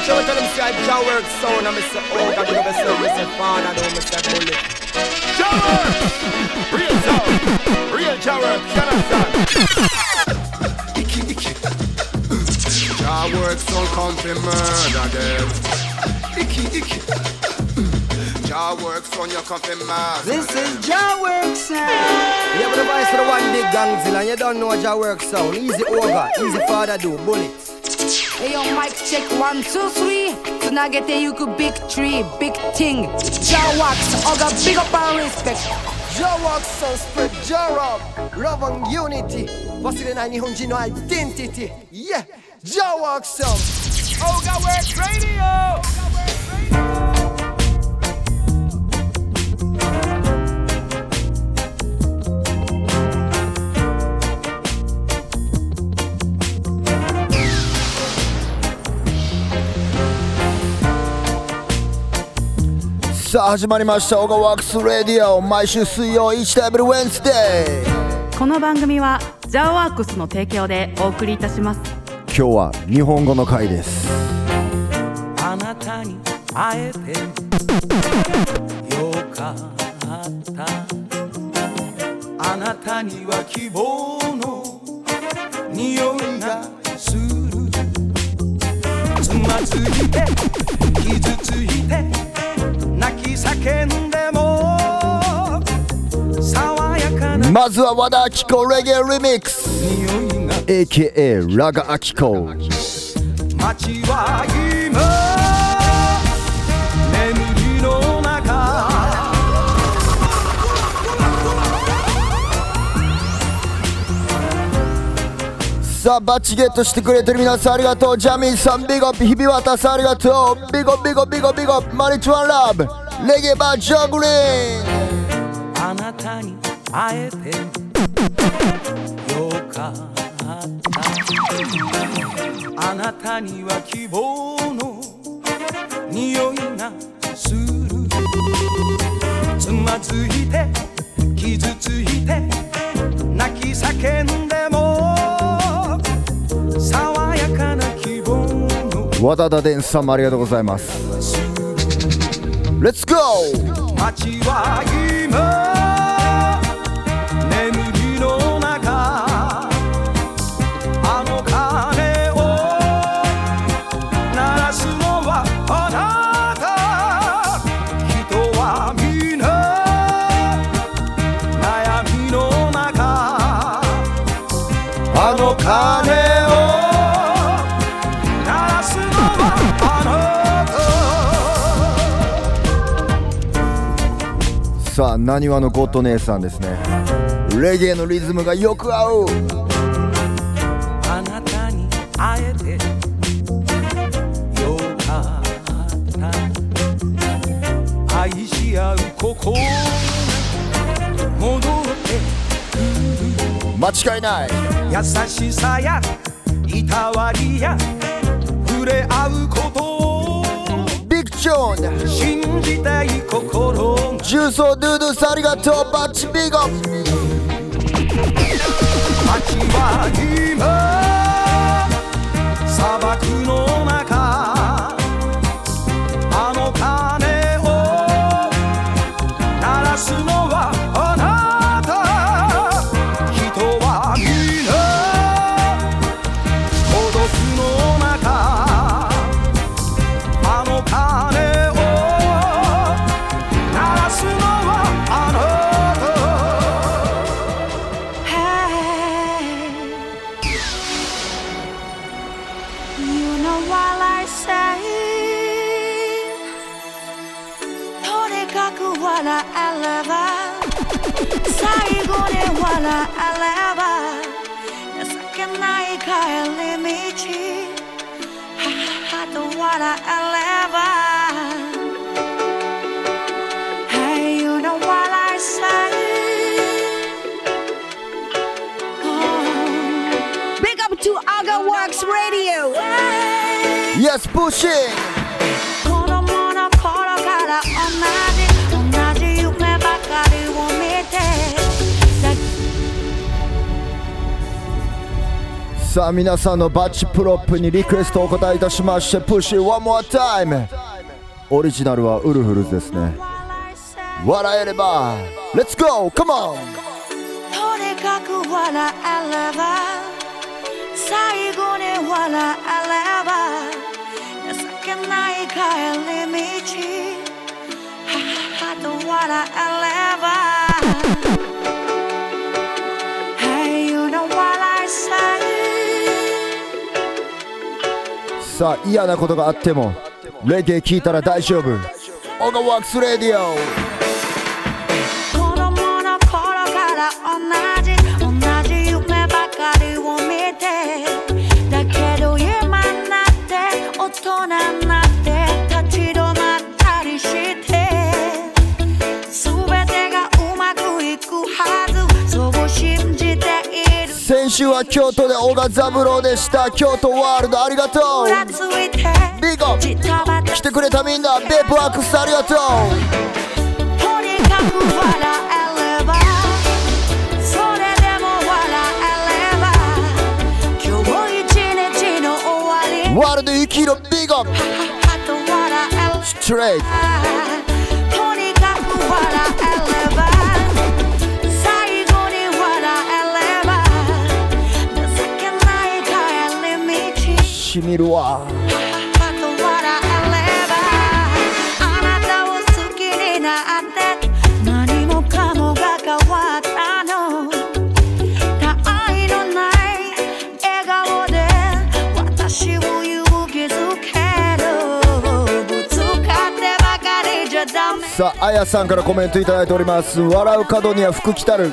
watch out, tell them say I jaw work sound, and me say oh, God, you say, me say fan, and me say bullet. Jaw work, real sound, real jaw work, you understand? Icky, icky. Jaw work sound come to murder them. Icky, icky. Jaw work sound you come to murder This is Jaw work sound. You have the voice for the one big gangzilla, and you don't know Jaw work sound. Easy over, easy father do, bullets Hey yo, mic check one, two, three. Tonight you could big tree, big thing. Jaw wax, all got big up and respect. Jaw work sound spread Jaw rock, love and unity. 忘れない日本人のアイデンティティ。Yeah, Jaw work sound. Oga Works Radio. さあ始まりました「 OGAWORKS RADIO」毎週水曜1 double Wednesdayこの番組は Jah Works の提供でお送りいたします。今日は日本語の回です。あなたに会えてよかった。あなたには希望の匂いがする。つまずいて傷ついて叫んでも爽やかなまずは和田アキ子レゲエリミックス。AKA ラガアキ子。街は今眠りの中。さあバッチゲットしてくれてる皆さんありがとう。ジャミーさんビゴップ日々渡さんありがとう。ビゴビゴビゴビゴ。マリチュアンラブレゲエバージョグリー。ンあなたに会えてよかった。あなたには希望の匂いがする。つまずいて傷ついて泣き叫んでも爽やかな希望の和田田伝さんもありがとうございますレッツゴー街は今なにわのゴッド姉さんですね。レゲエのリズムがよく合う。あなたに会えてよかった。愛し合う心が戻って間違いない。優しさやいたわりや触れ合うことをビッグジョーン信じたい心が重曹ドゥドゥさんありがとうバッチビゴ街は今砂漠の中 Yes pushing 子供の頃から同じ同じ夢ばかりを見てさあ皆さんのバッチプロップにリクエストをお答えいたしましてプッシュ One more time オリジナルはウルフルズですね笑えれば Let's go! Come on! とにかく笑えれば最後に笑え帰り道。母と笑えれば。Hey you know what I say. さあ嫌なことがあってもレゲエ聞いたら大丈夫。オガワックスレディオは京都で小賀三郎でした。京都ワールドありがとう。ビゴ。じっと待って来てくれたみんなベープワックスありがとう。ワールド生きろビゴ。はと笑えるストレートじゃダメ。さああやさんからコメントいただいております。笑う角には福来たる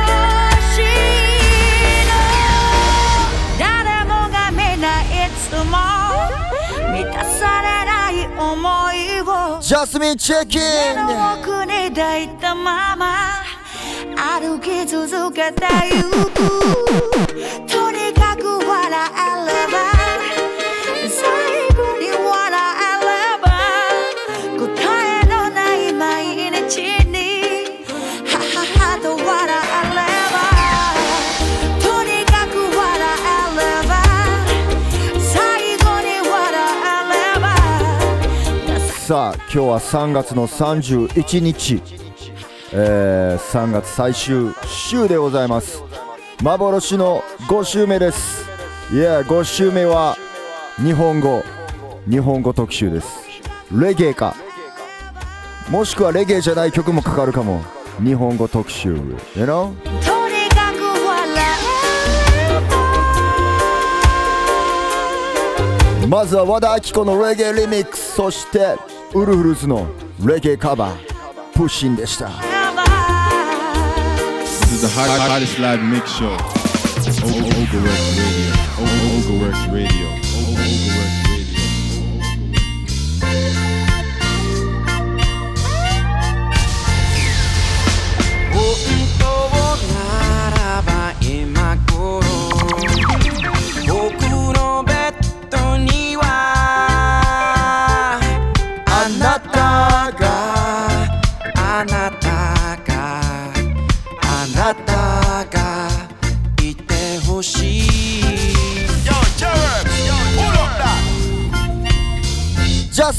スミチェッキ目の奥に抱いたまま歩き続けてゆく。とにかく笑えさあ今日は3月の31日、えー、3月最終週でございます。幻の5週目です。いや5週目は日本語。日本語特集です。レゲエか。もしくはレゲエじゃない曲もかかるかも。日本語特集。You know? まずは和田アキ子のレゲエリミックス。そしてウルフルズのレゲエカバープッシンでした This is the hottest live mix show. Overworks Radio. Overworks Radio.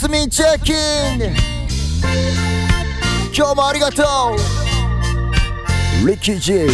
スミンチェッキン今日もありがとう。リッキージ G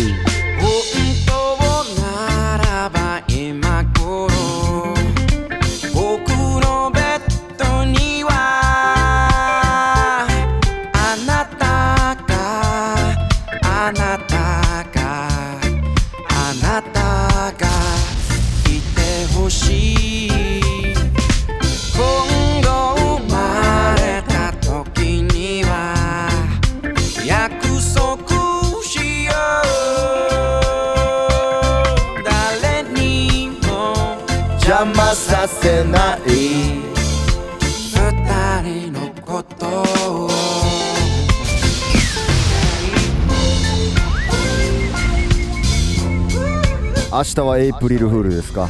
明日はエイプリルフールですか。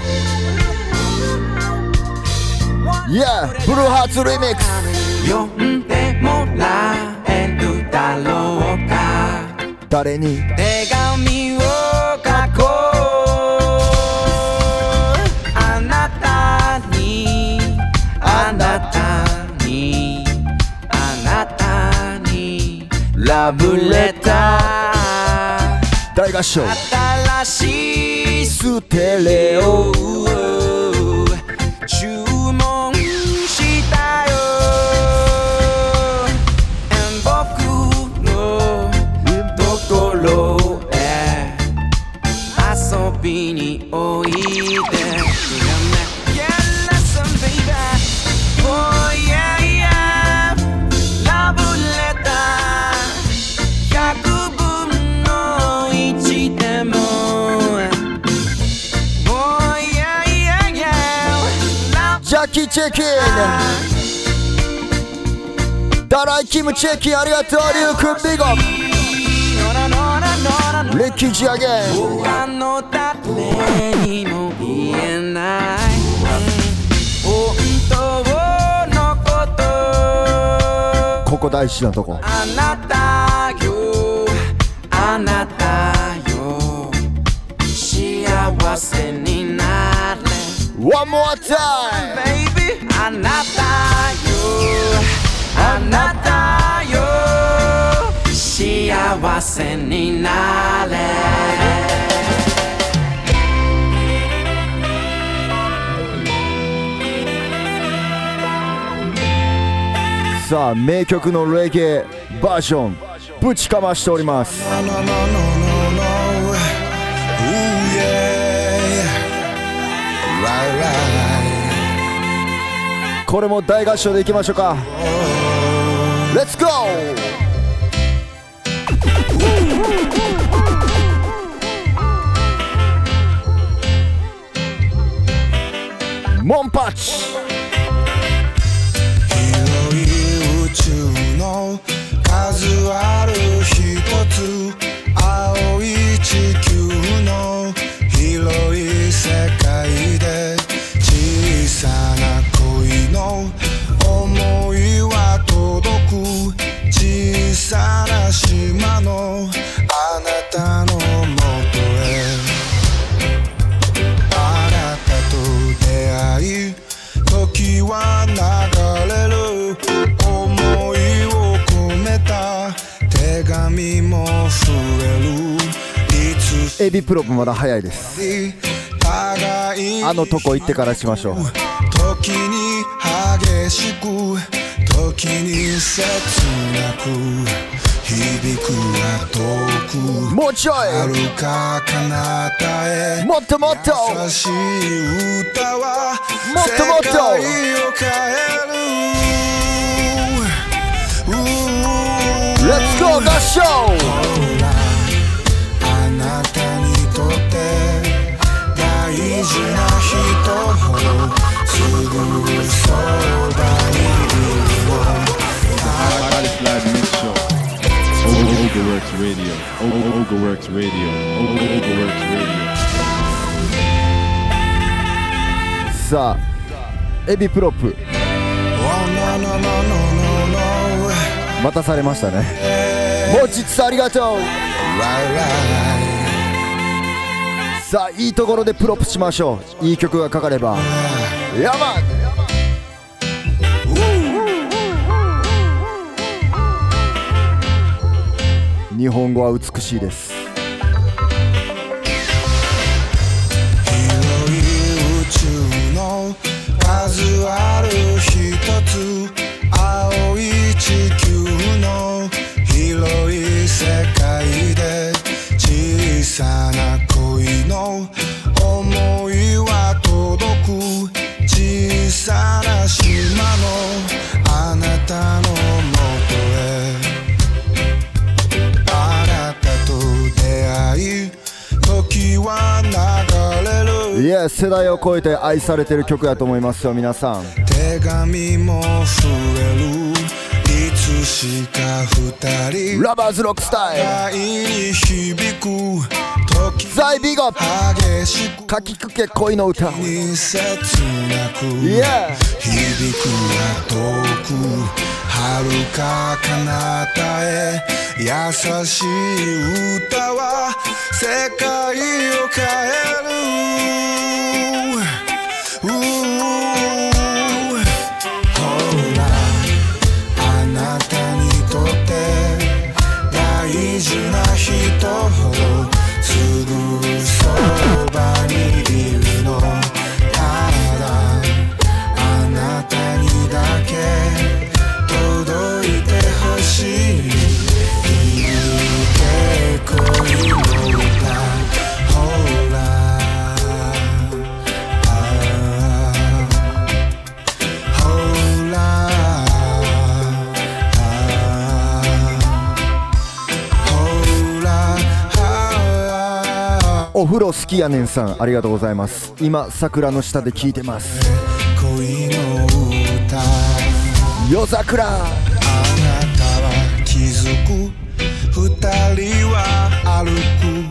Yeah! ブルーハーツリミックス。呼んでもらえるだろうか。誰に？手紙を書こう。あなたにあなたにあなたにラブレター。大合唱新しいステレオチェキン。ダライキムチェキンありがとうリュウ君ビゴレッキージアゲン。他の誰にも言えなこと。ここ大事なとこ。あなたよあなたよ。幸せになれ。One more time あなたよ。あなたよ。幸せになれ。さあ名曲のレゲエバージョンぶちかましておりますこれも大合唱でいきましょうか。Let's go! モンパッチ。広い宇宙の数ある一つ。青い地球の広い世界で小さなさな島のあなたのもとへ。あなたと出会い時は流れる。思いを込めた。手紙も増える。エビプロもまだ早いです。あのとこ行ってからしましょう。時に激しく時に切なく響くは遠くもうちょい。遥か彼方へもっともっと。優しい歌はもっともっと。世界を変える。Let's go 合唱あなたにとって大事な人をすぐそばに Overworks Radio. Overworks Radio. Overworks Radio. さあエビプロップ待たされましたねもうちつさありがとうさあいいところでプロップしましょういい曲がかかればやばっ日本語は美しいです。広い宇宙の数ある一つ青い地球の広い世界で小さな世代を超えて愛されてる曲やと思いますよ皆さん。手紙も増える。いつしか二人。ラバーズロックスタイル愛に響く時。ザイビゴ。激しく。かきくけ恋の歌。に切なく。響くは遠く遥か彼方へ優しい歌は世界を変える。お風呂好きやねんさんありがとうございます。今桜の下で聞いてます。恋の歌夜桜。あなたは気づく？二人は歩く。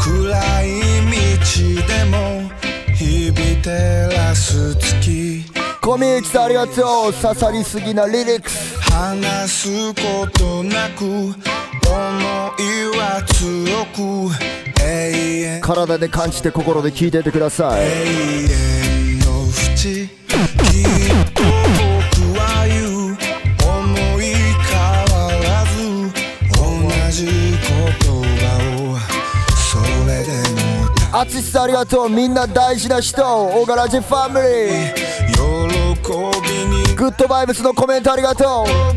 暗い道でも響いてらす月。コミュニティさんありがとう。刺さりすぎなリリックス。話すことなく思いは強く。体で感じて心で聞いててください。永遠の淵。さんありがとう。みんな大事な人。オガラジファミリーグッドバイブスのコメントありがとう。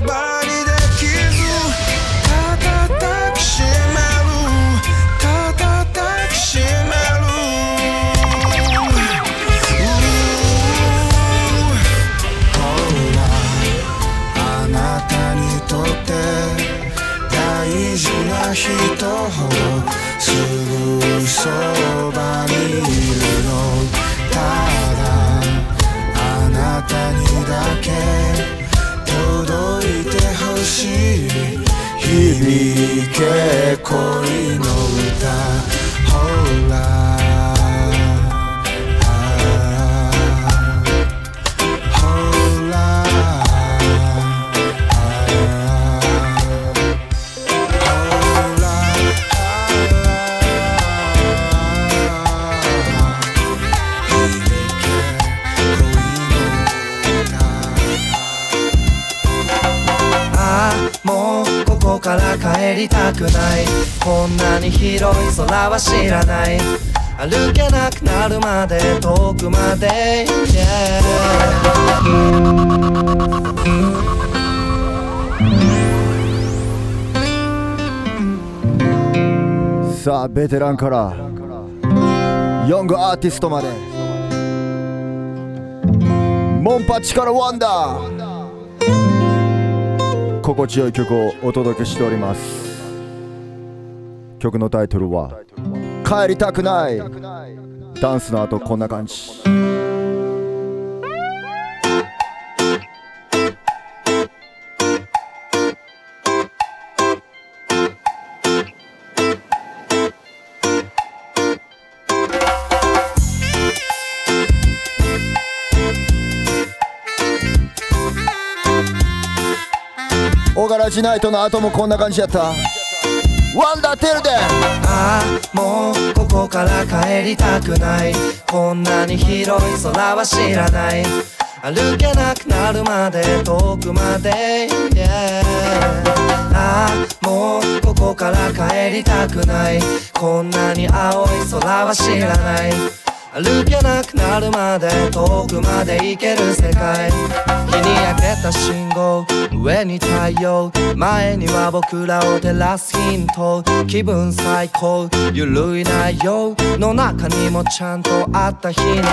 人ほどすぐそばにいるたにだけ届いてほしい。響け恋の歌ほら。から帰りたくない？こんなに広い空は知らない。歩けなくなるまで遠くまで、yeah さあベテランからヨングアーティストまで。モンパチからワンダー。心地よい曲をお届けしております。曲のタイトルは「帰りたくない」ダンスの後こんな感じ。ガラジナイトの後もこんな感じやった。ワンダーテルで。ああもうここから帰りたくない。こんなに広い空は知らない。歩けなくなるまで遠くまで、yeah ああもうここから帰りたくない。こんなに青い空は知らない。歩けなくなるまで遠くまで行ける世界。日に焼けた信号上に太陽前には僕らを照らすヒント。気分最高。ゆるい内容の中にもちゃんとあったヒント。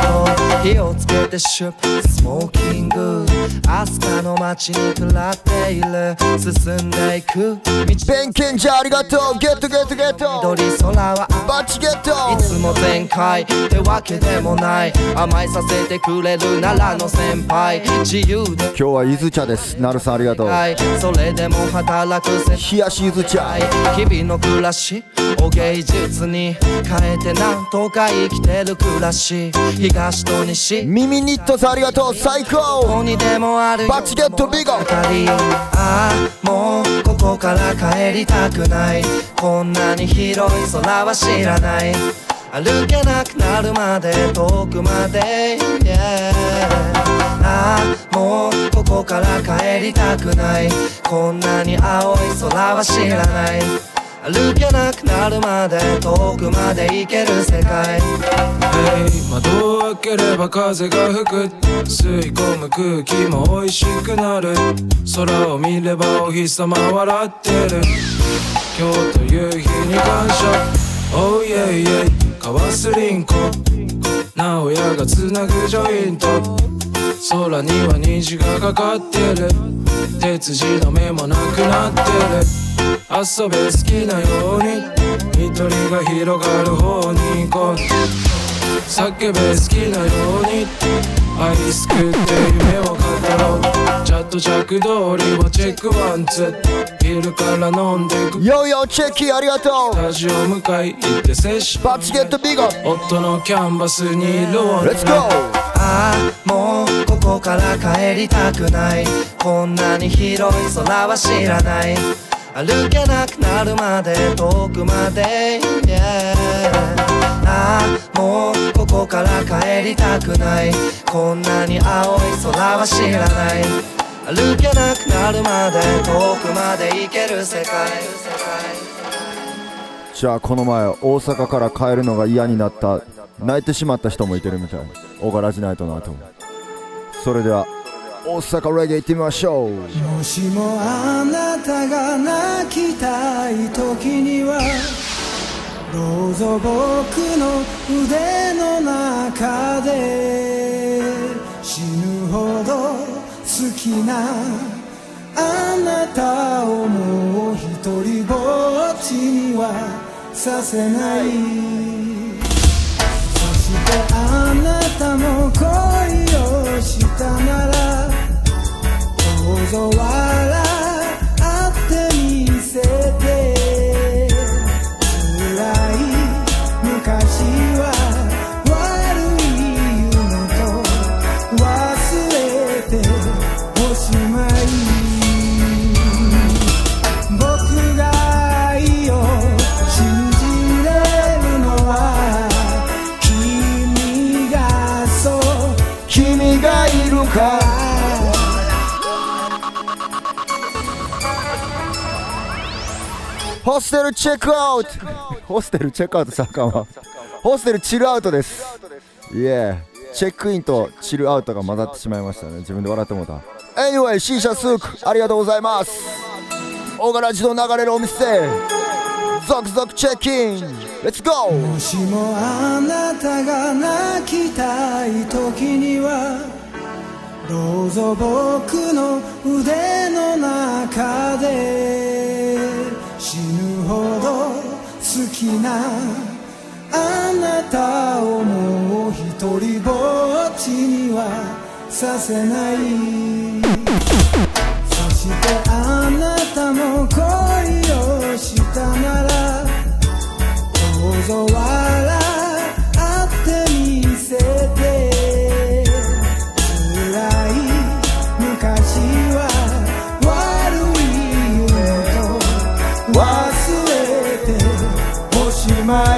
火をつけてシュッスモーキング。明日かの街に食らっている。進んでいく道。ペンケンジャーありがとう。ゲットゲットゲット。緑空はバッチゲット。いつも全開。ってわけでもない。甘えさせてくれる奈良の先輩。自由で。今日はゆず茶です。なるさんありがとう。それでも働く世冷やしゆず茶。界日々の暮らしを芸術に変えてなんとか生きてる暮らし。東と西。耳ニットさんありがとう。最ど高こにでもあるバッチゲットビゴ。ああもうここから帰りたくない。こんなに広い空は知らない歩けなくなるまで遠くまで、yeah ああもうここから帰りたくない。こんなに青い空は知らない。歩けなくなるまで遠くまで行ける世界。Hey 窓を開ければ風が吹く。吸い込む空気も美味しくなる。空を見ればお日様笑ってる。今日という日に感謝。Oh yeah yeah 交わすリンコ。直哉がつなぐジョイント。空には虹がかかってる。鉄字の目もなくなってる。遊べ好きなように。一人が広がる方に行こう。叫べ好きなように。アイス食って夢を語ろう。チャット着通りをチェックワンツー。昼から飲んでく。ヨーヨーチェキありがとう。ラジオ向かい行って接しバッチゲットビゴ。夫のキャンバスに色を塗るレッツゴーああもうここから帰りたくない。こんなに広い空は知らない。歩けなくなるまで遠くまで、yeah ああもうここから帰りたくない。こんなに青い空は知らない歩けなくなるまで遠くまで行ける世界。じゃあこの前大阪から帰るのが嫌になった泣いてしまった人もいてるみたい。オガラジナイトの後それでは大阪レゲエ行ってみましょう。もしもあなたが泣きたい時にはどうぞ僕の腕の中で死ぬほど好きなあなたをもう一人ぼっちにはさせない。そしてあなたも恋をしたならどうぞ笑ホステルチェックアウト。ホステルチェックアウトさあかんわ。ホステルチルアウトです。いえ。チェックインとチルアウトが混ざってしまいましたね。自分で笑ってもうた。Anyway シーシャスークありがとうございます。オガラジの流れるお店。続々チェックイン。レッツゴーもしもあなたが泣きたい時にはどうぞ僕の腕の中で。死ぬほど好きなあなたをもう一人ぼっちにはさせない。そしてあなたも恋をしたならどうぞ笑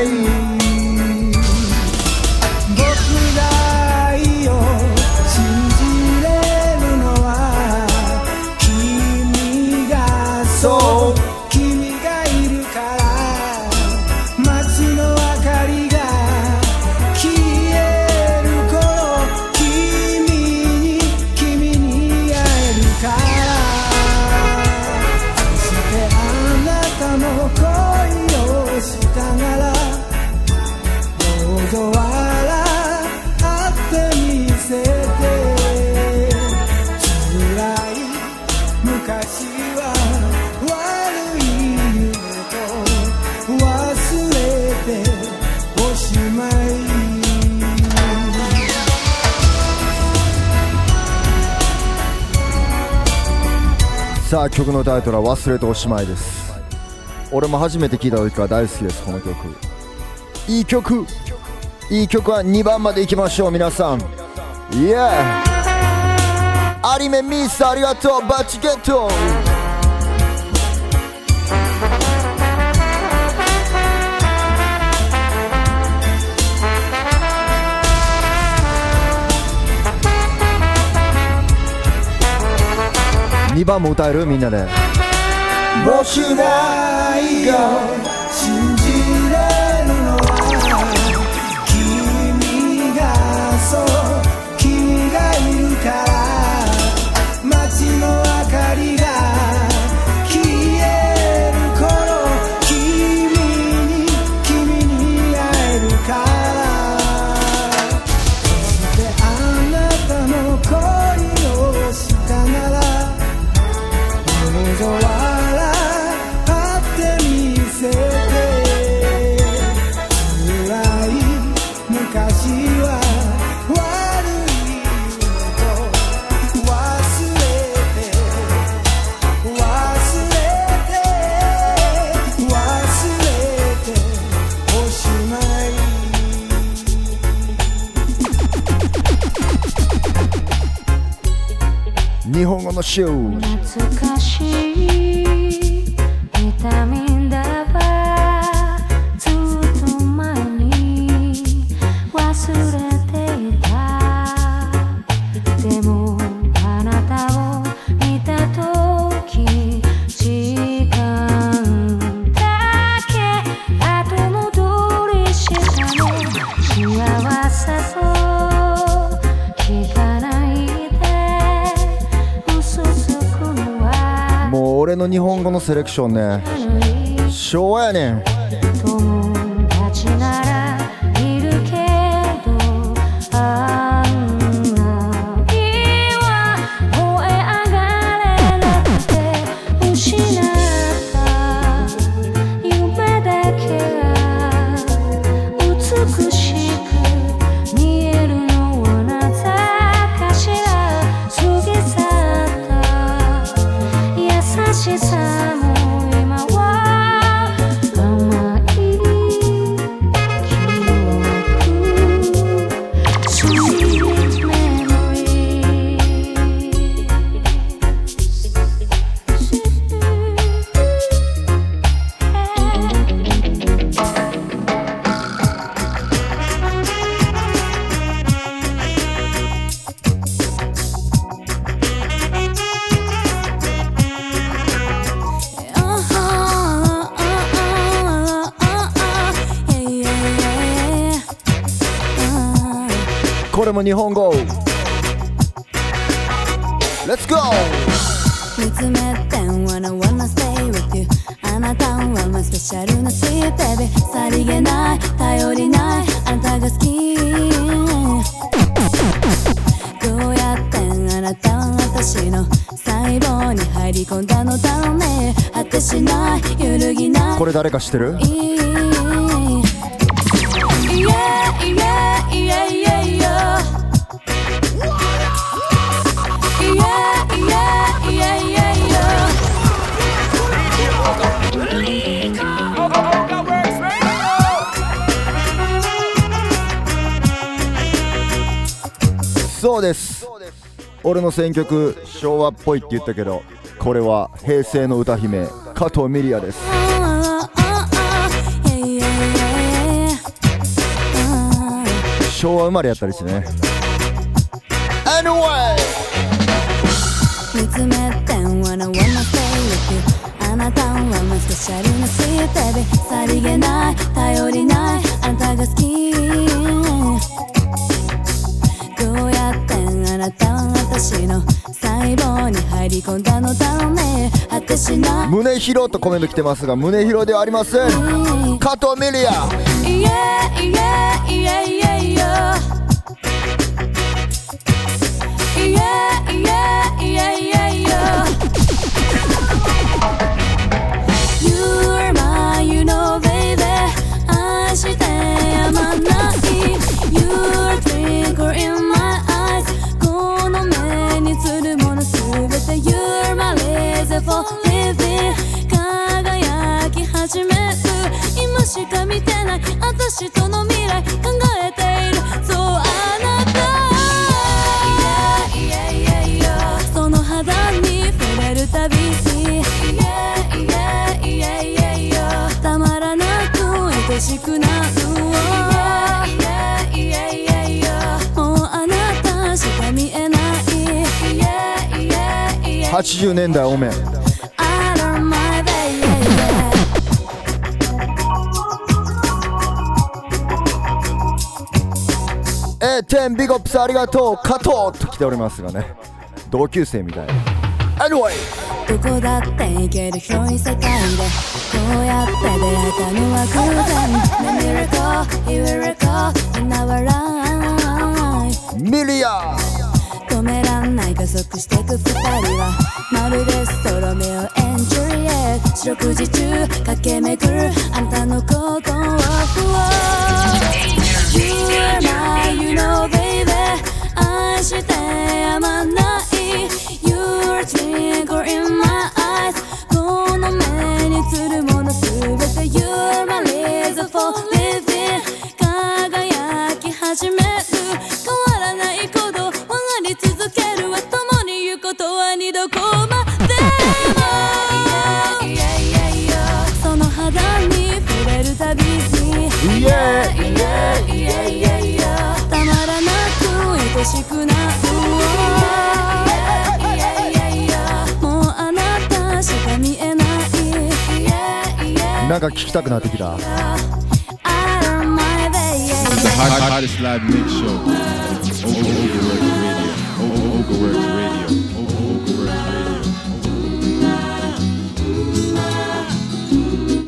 しあ曲のタイトルは「忘れておしまい」です。俺も初めて聴いた時から大好きですこの曲。いい曲。いい曲は2番までいきましょう皆さん。イエーアニメミスありがとうバチゲット。2番も歌えるみんなでもしないよ日セレクションね。昭和やねん。も日本語。Let's go! 見つめて Wanna wanna stay with you あなたは my スペシャルな sweet baby さりげない。頼りない。あなたが好き。どうやってあなたは私の。細胞に入り込んだのだろうね果てしない。揺るぎない。これ誰か知ってる？俺の選曲昭和っぽいって言ったけどこれは平成の歌姫加藤ミリアです.昭和生まれやったりしてね Anyway 見つめて Wanna wanna stay with you あなたは my スペシャルな sweet baby さりげない頼りないあなたが好きどうやってあなたは私の細胞に入り込んだのだろうね果てしない胸広とコメント来てますが胸広ではありません加藤ミリア Yeah, yeah, yeah, yeah, yeah. Yeah, yeah, yeah, yeah, yeah. You're 私との未来考えている。そうあなたその肌に触れるたびに。たまらなく愛しくなるもうあなたしか見えない80年代おめビゴップスありがとう加藤と来ておりますがね。同級生みたい。Anyway どこだって行ける広い世界でこうやって出会えたのは偶然。miracle, recall in ミリア止めらんない加速してく二人は。まるでストロメオエンジュリエ四六時中駆け巡る。あなたの心をして山のなんか聴きたくなってきた。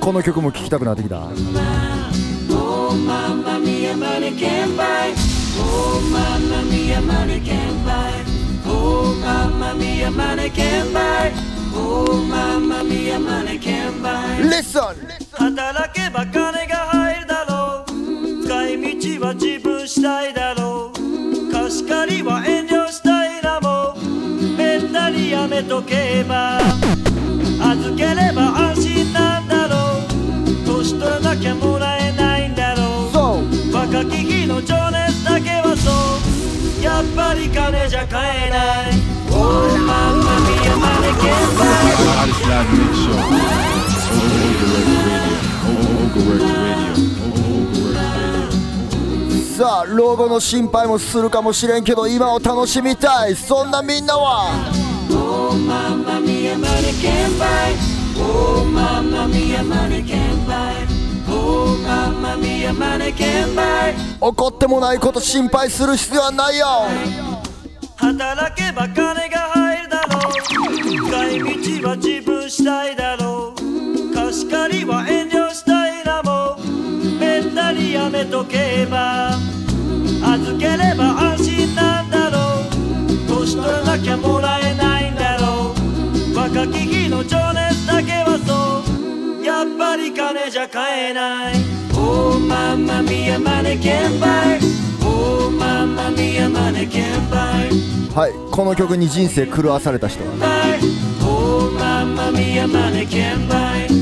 この曲も聴きたくなってきた。Listen! 預ければ安なんだろう。年取らなきゃもらえないんだろう。若き日の情熱だけはそう。やっぱり金じゃ買えない。さあ老後の心配もするかもしれんけど今を楽しみたい。そんなみんなは。Oh mamma mia money can't buy Oh mamma mia money can't buy Oh mamma mia money can't buy 怒ってもないこと心配する必要はないよ。働けば金が入るだろう。使い道は自分次第だろう。貸し借りは遠慮したいなもめったにやめとけば。預ければ安心なんだろう。年取らなきゃもらえないんだろう若き日の情熱だけはそう。やっぱり金じゃ買えない。Oh mamma mia money can't buy Oh mamma mia money can't buy はいこの曲に人生狂わされた人。Oh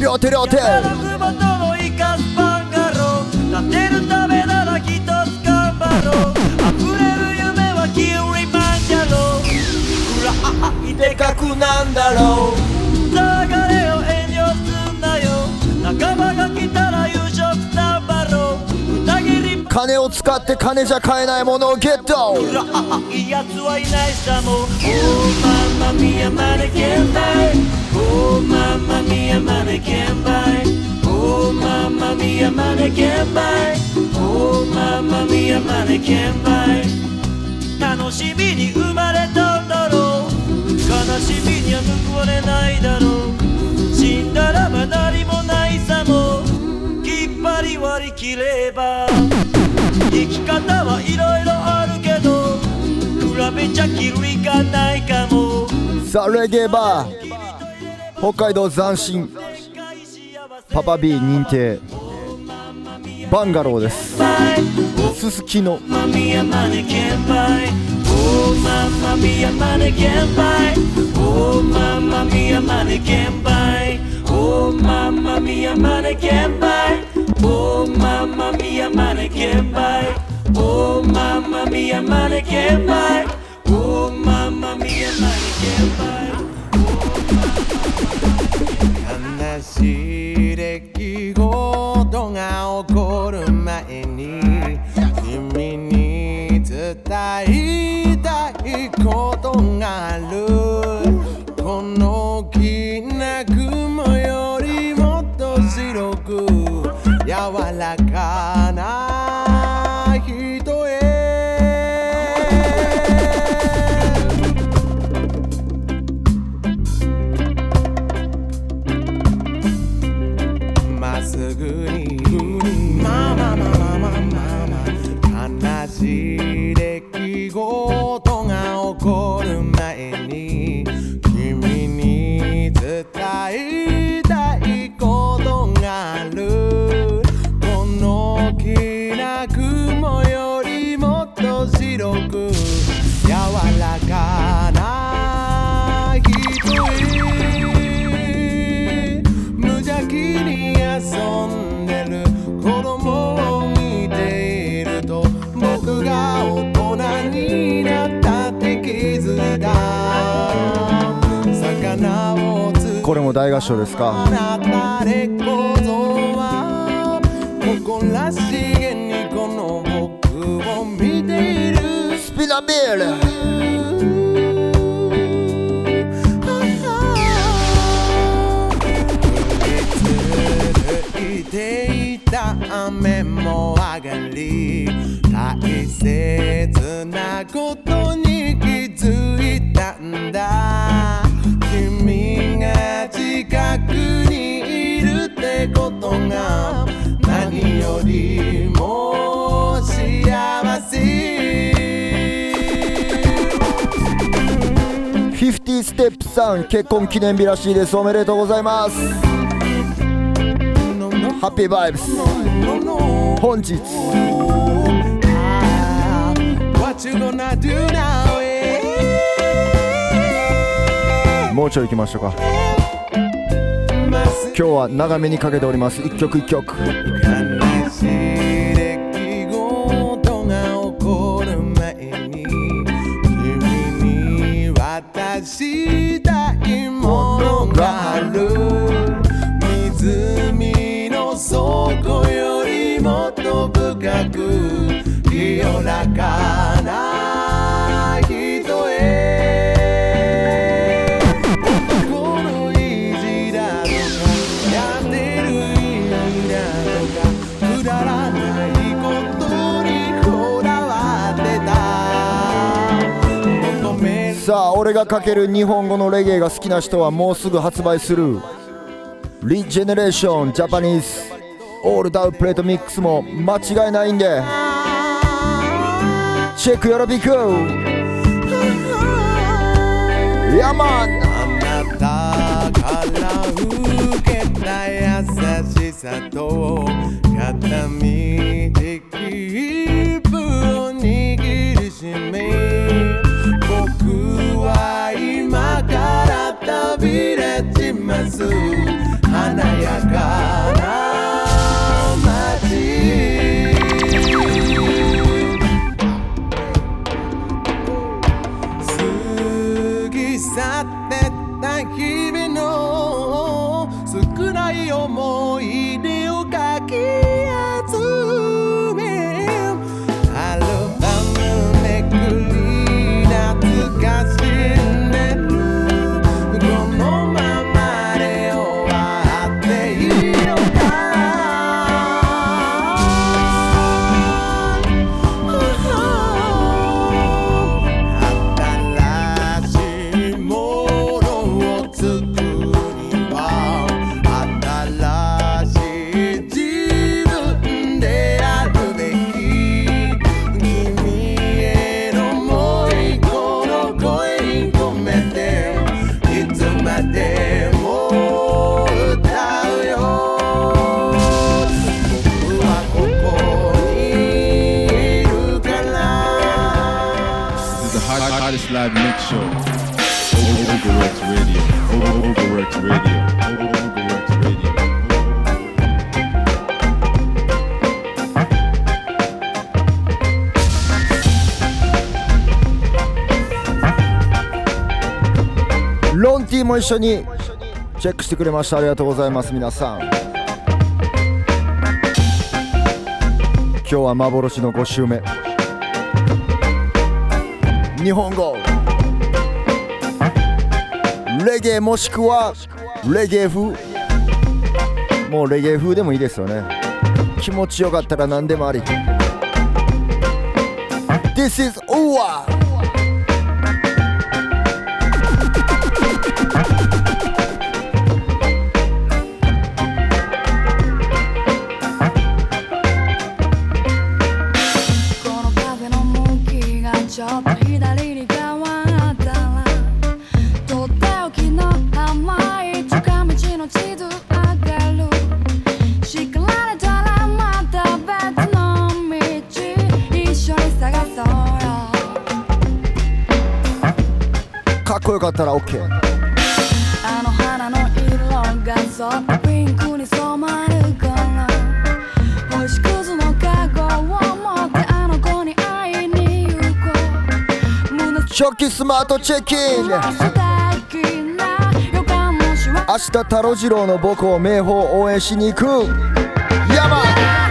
両手両手。立てるためなら一つ頑張ろうでかくなんだろう。流れを遠慮すんなよ。仲たら優金を使って金じゃ買えないものをゲット。やつはいないさも。おーママミヤマネケンバイおーママミヤマネケンバイおーママミヤマネケンバイおーママミヤマネケンバイ楽しみに生まれた悲しみには報われないだろう。死んだらば何もないさもきっぱり割り切れば生き方はいろいろあるけど比べちゃきりがないかも。さあレゲエバー。北海道斬新。パパ B 認定。バンガローです。すすきの Mamma mia money can't buy Oh mamma mia money can't buy Oh mamma mia money can't buy Oh mamma mia money can't buy Oh mamma mia mannequin bye Oh mamma mia mannequin bye Oh mamma mia mannequin bye 悲合唱ですか？スピナビール。ていた雨も上がり大切さん結婚記念日らしいです。おめでとうございます。ハッピーバイブス。本日。もうちょい行きましょうか。今日は長めにかけております。一曲一曲。清らかな人へ男の意地だとかやってる意味だとかくだらないことにこだわってたさあ俺がかける日本語のレゲエが好きな人はもうすぐ発売する。リジェネレーションジャパニーズオールダウンプレートミックスも間違いないんで。チェックよろびくヤマン。あなたから受けた優しさと片道切符を握りしめ僕は今から旅立ちます。華やかなも一緒にチェックしてくれました。ありがとうございます皆さん。今日は幻の5週目。日本語。レゲエもしくはレゲエ風。もうレゲエ風でもいいですよね。気持ちよかったら何でもあり。This is UWA チスマートチェキン。明日太郎次郎の母校明豊応援しに行く。山。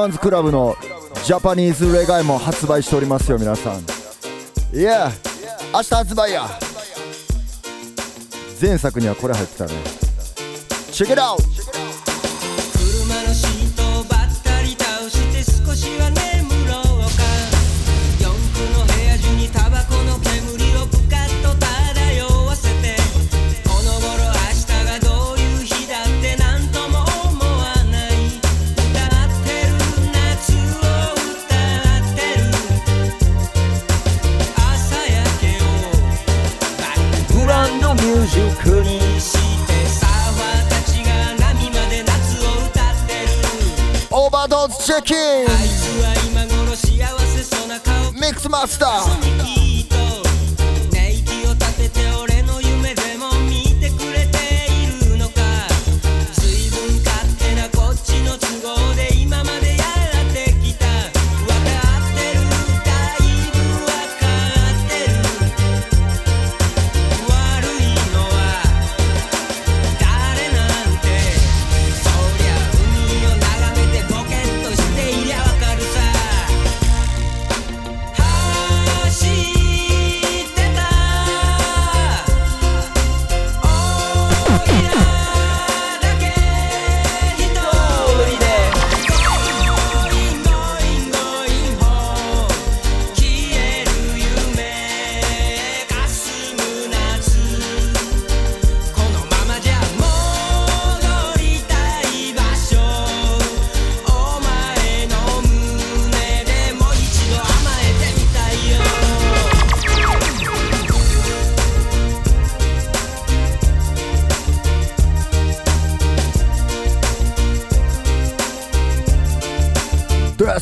マンズクラブのジャパニーズレガイも発売しておりますよ皆さん。いや明日発売や。前作にはこれ入ってたね。チェッ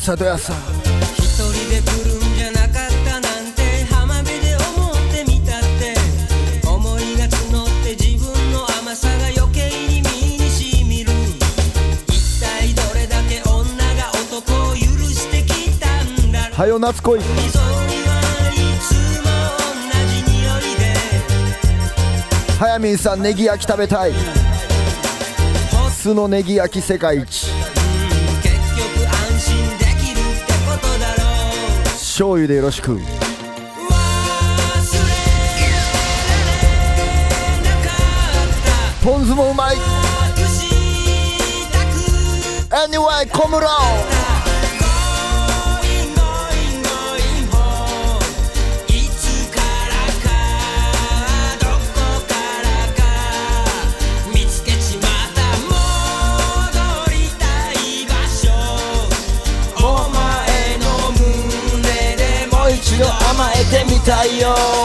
さどやさ一人で来るんじゃなかったなんて浜辺で思ってみたって。思いが募って自分の甘さが余計に身にしみる。一体どれだけ女が男を許してきたんだろう。はよ夏恋。はいつも同じ匂いで。早見さんネギ焼き食べたい。酢のネギ焼き世界一醤油でよろしく。ポン酢もうまい。Anyway 小室たいよ。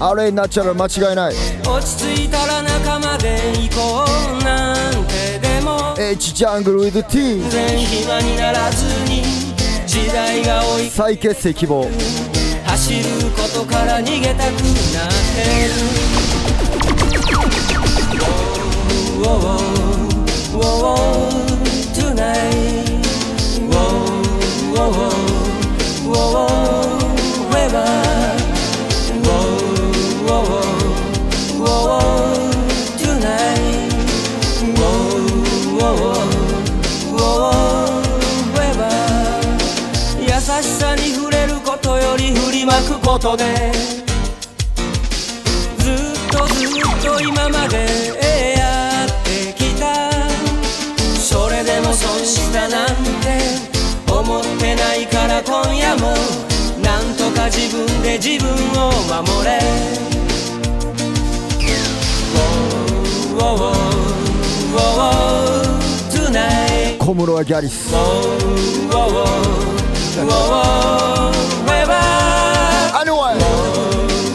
あれナチュラル間違いない。落ち着いたら仲間で行こうなんてでも。H ジャングル with T 全然暇にならずに時代が追い。再結成希望。走ることから逃げたくなってる。Whoa, whoa, whoa, ことでずっとずっと今までやってきたそれでも損したなんて思ってないから今夜もなんとか自分で自分を守れ小室はギャリス.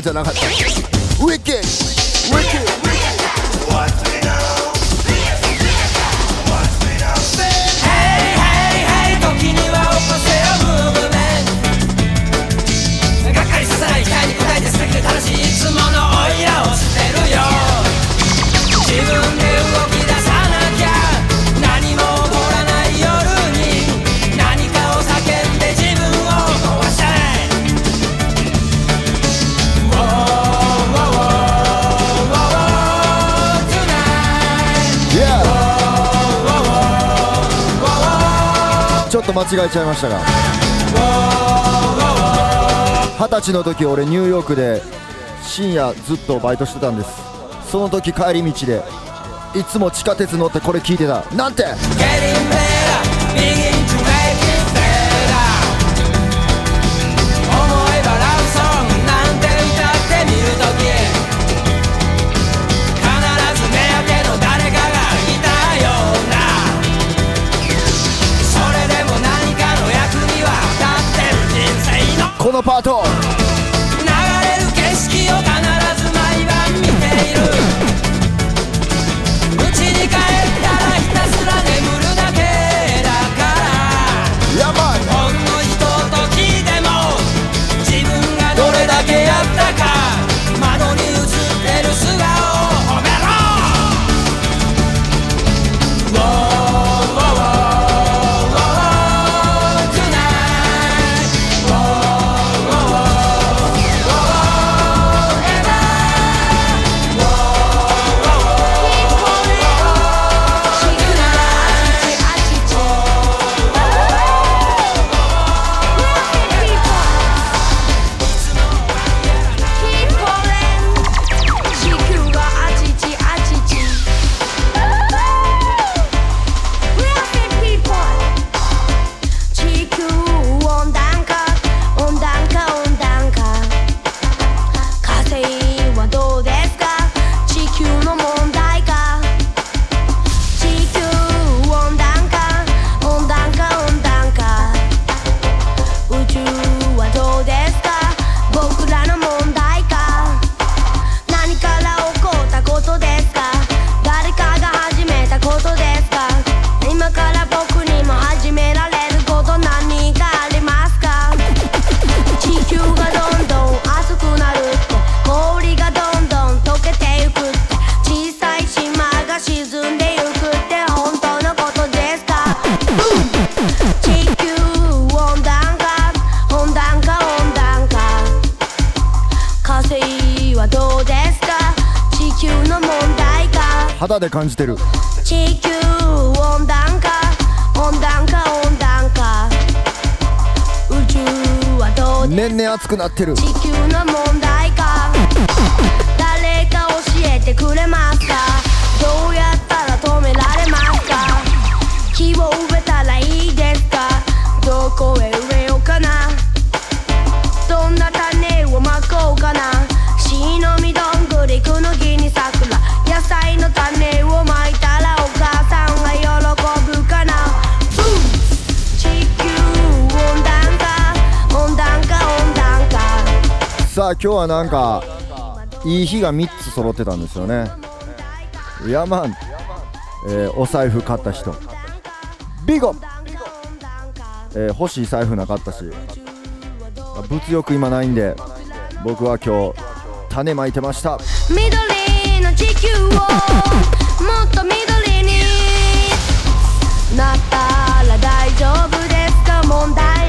ブヤカじゃなかっょっと間違えちゃいましたが。二十歳の時俺ニューヨークで深夜ずっとバイトしてたんです。その時帰り道でいつも地下鉄乗ってこれ聞いてた。なんて！のパート。流れる景色を必ず毎晩見ている。感じてる。地球温暖化温暖化温暖化。宇宙はどう年々暑くなってる。地球の問題か。誰か教えてくれます今日はなんかいい日が3つ揃ってたんですよね。ヤマン、えーお財布買った人。ビゴ、えー欲しい財布なかったし。物欲今ないんで僕は今日種まいてました。緑の地球をもっと緑になったら大丈夫ですか？問題。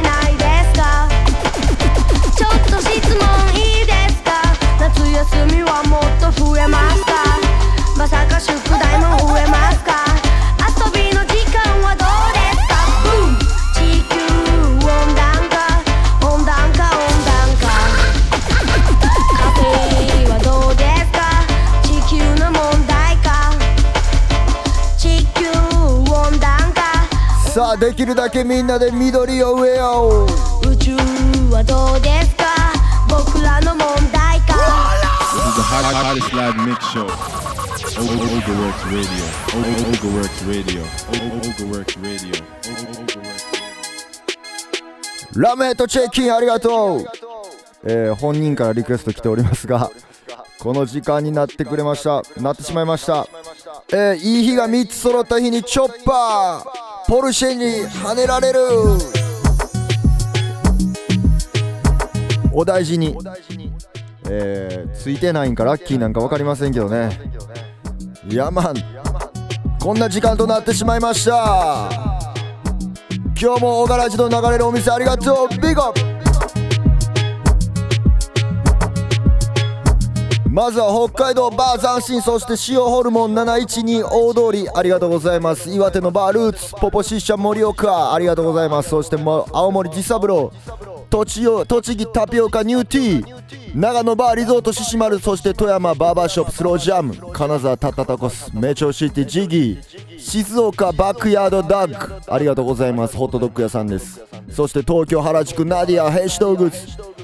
みはもっと増えますか？まさか宿題も増えますか？遊びの時間はどうですか？地球温暖化。温暖化。温暖化。カフェはどうですか？地球の問題か？地球温暖化。さあできるだけみんなで緑を植えよう。宇宙はどうですか？Hottest live mix show. Overworks Radio. Overworks Radio. Overworks Radio. ラメットチェッキンありがとう、えー本人からリクエスト来ておりますがこの時間になってくれましたなってしまいましたえーいい日が3つ揃った日にチョッパーポルシェに跳ねられるお大事にえーついてないんかラッキーなんか分かりませんけどね。いやまんこんな時間となってしまいました。今日も小柄寺の流れるお店ありがとう。ビゴまずは北海道バー斬新そして塩ホルモン712大通りありがとうございます。岩手のバールーツポポシッシャ盛岡ありがとうございます。そして青森自三郎栃木栃木タピオカニューティー。長野バーリゾート獅子丸そして富山バーバーショップスロージャム金沢タッタタコスメチョシティジギー静岡バックヤードダッグありがとうございます。ホットドッグ屋さんです。そして東京原宿ナディアヘイシドーグズ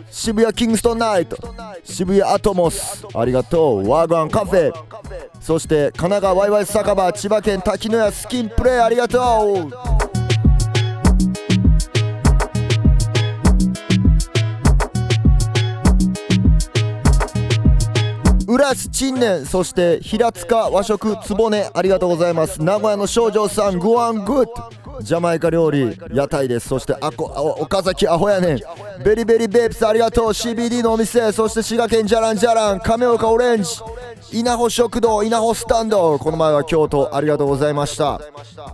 渋谷キングストンナイト。渋谷アトモス。ありがとう。ワーガンカフェ。そして神奈川ワイワイ酒場千葉県滝野屋スキンプレイ。ありがとう。浦安陳年そして平塚和食つぼねありがとうございます。名古屋の少女さんグアングッジャマイカ料理屋台です。そしてあこあ岡崎アホやねん。ベリベリベープスありがとう。CBD のお店そして滋賀県じゃらんじゃらん。亀岡オレンジ。稲穂食堂稲穂スタンド。この前は京都ありがとうございました、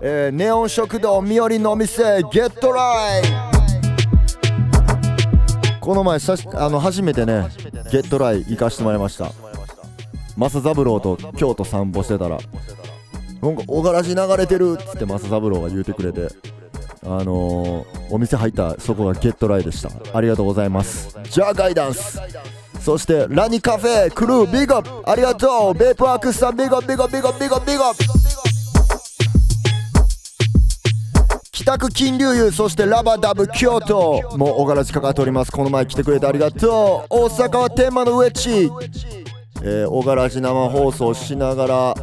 えーネオン食堂みおりのお店ゲットライ。この前さあの初めてねゲットライ行かしてもらいました。正三郎と京都散歩してたらなんかオガラジ流れてるっつって正三郎が言うてくれてあのー、お店入ったそこがゲットライでした。ありがとうございます。 Jah guidance。そしてラニカフェクルー big up。ありがとう。ベープワークスさん big up big up big up big up big up。北区金龍湯そしてラバダブ京都。もう小柄寺かかっております。この前来てくれてありがとう。大阪は天満の上地。えー、小柄寺生放送しながら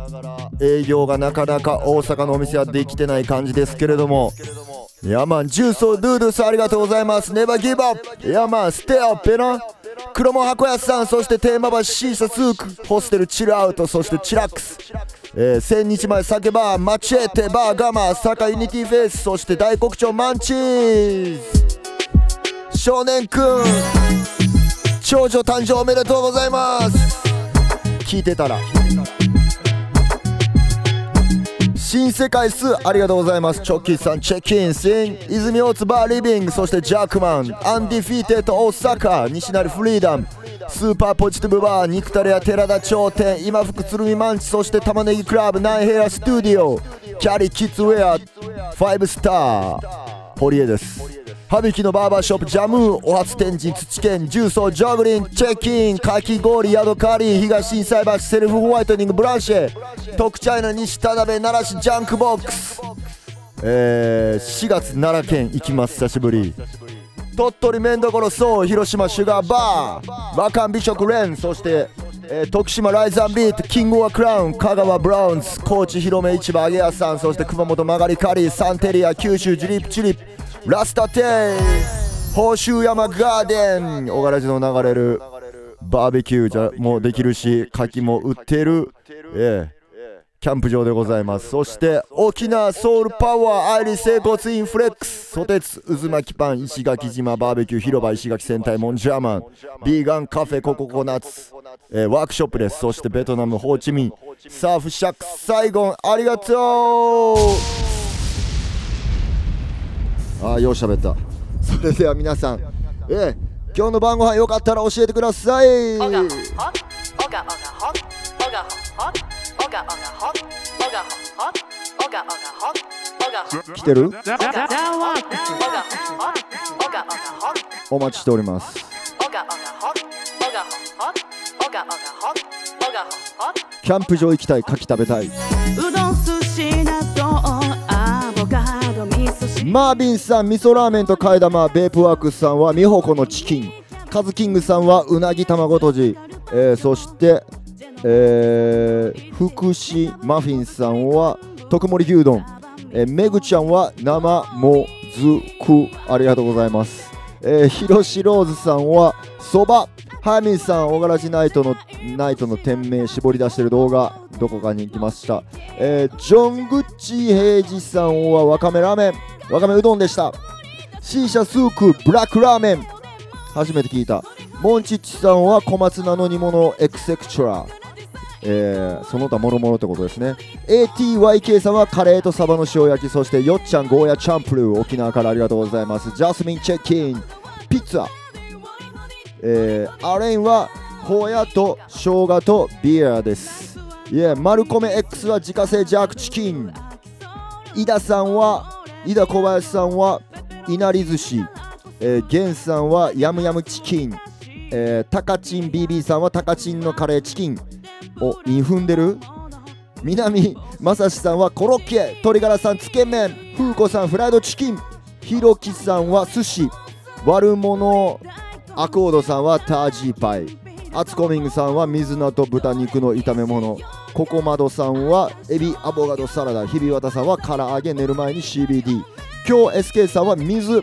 営業がなかなか大阪のお店はできてない感じですけれどもヤマンジュースをドゥードゥスありがとうございます。ネバギブアップヤマンステアペナ黒門箱屋さんそしてテーマ橋シーサスーク。ホステルチルアウトそしてチラックス。えー、千日前酒バーマチエテバーガマ坂ユニティフェイスそして大黒町マンチーズ。少年くん長女誕生おめでとうございます。聞いてたら。新世界数ありがとうございます。チョッキーさんチェックインシン泉大津バーリビングそしてジャックマンアンディフィーテッド大阪西成フリーダムスーパーポジティブバー肉タレや寺田頂点今福鶴見マンチそして玉ねぎクラブナイヘアスタジオキャリキッズウェア5スター堀江です。羽引きのバーバーショップジャムーお初天神土県重曹ジョグリンチェッキンかき氷ヤドカリー東心斎橋セルフホワイトニングブランシェ特茶屋の西田辺奈良市ジャンクボックス。えー、4月奈良県行きます。久しぶり。鳥取麺どころそう広島シュガーバー和漢美食レンそして、えー徳島ライザンビートキングオアクラウン香川ブラウンズ高知広め市場揚げ屋さんそして熊本曲がりカリーサンテリア九州ジュリップチュリップ。ラスタテイ宝州山ガーデン。小柄寺の流れる。バーベキューじゃもうできるし牡蠣も売ってる。ええ。キャンプ場でございます。そして沖縄ソウルパワーアイリス整骨院フレックス。ソテツ渦巻きパン石垣島。バーベキュー広場石垣戦隊モンジャーマン。ビーガンカフェコココナッツ、えーワークショップです。そしてベトナムホーチミン。サーフシャックサイゴンありがとう。ああようしゃべった。それでは皆さんえー今日の晩ご飯よかったら教えてください。来てる？お待ちしております。キャンプ場行きたい牡蠣食べたい。うどんマービンさん味噌ラーメンと替え玉ベープワークスさんは美穂子のチキン。カズキングさんはうなぎ卵とじ、えーそして、えー福祉マフィンさんは特盛牛丼、えーめぐちゃんは生もずく。ありがとうございます、えー、ひろしローズさんはそば。ハーミンさん、小柄寺ナイトのナイトの店名絞り出してる動画、どこかに行きました。えージョン・グッチ平治さんはわかめラーメン、わかめうどんでした。シーシャスークブラックラーメン、初めて聞いた。モンチッチさんは小松菜の煮物エクセクチュラー。えーその他もろもろってことですね ATYK さんはカレーとサバの塩焼きそしてよっちゃんゴーヤチャンプルー沖縄からありがとうございますジャスミンチェッキンピッツァえーアレンはホヤと生姜とビアですいえマルコメ X は自家製ジャークチキン。井田さんは井田小林さんはいなり寿司、えー、ゲンさんはヤムヤムチキン、えー、タカチン BB さんはタカチンのカレーチキン。おイン踏んでる？南正史さんはコロッケ。鶏ガラさんつけ麺。風子さんフライドチキン。ひろきさんは寿司。悪者。アコードさんはタージーパイ。アツコミングさんは水菜と豚肉の炒め物。ココマドさんはエビアボカドサラダ日比綿さんは唐揚げ寝る前に CBD 今日 SK さんは水